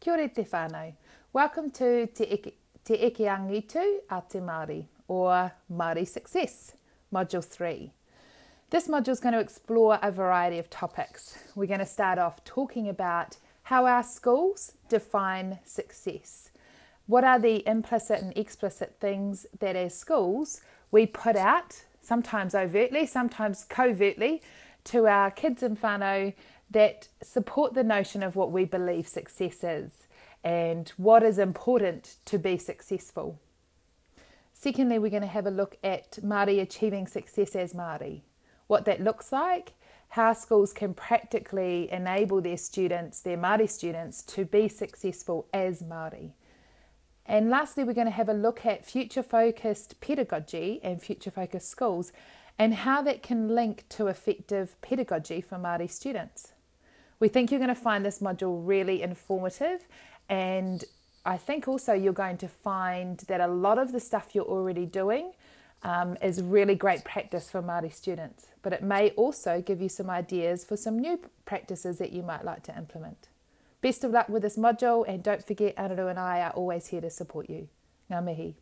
Kia ora te whānau. Welcome to Te Eke, te eke a Te Māori, or Māori Success, Module 3. This module is going to explore a variety of topics. We're going to start off talking about how our schools define success. What are the implicit and explicit things that as schools we put out, sometimes overtly, sometimes covertly, to our kids and whānau that support the notion of what we believe success is and what is important to be successful. Secondly, we're going to have a look at Māori achieving success as Māori, what that looks like, how schools can practically enable their students, their Māori students, to be successful as Māori. And lastly, we're going to have a look at future focused pedagogy and future focused schools and how that can link to effective pedagogy for Māori students. We think you're going to find this module really informative, and I think also you're going to find that a lot of the stuff you're already doing um, is really great practice for Māori students, but it may also give you some ideas for some new practices that you might like to implement. Best of luck with this module, and don't forget, Anaru and I are always here to support you. Ngā mihi.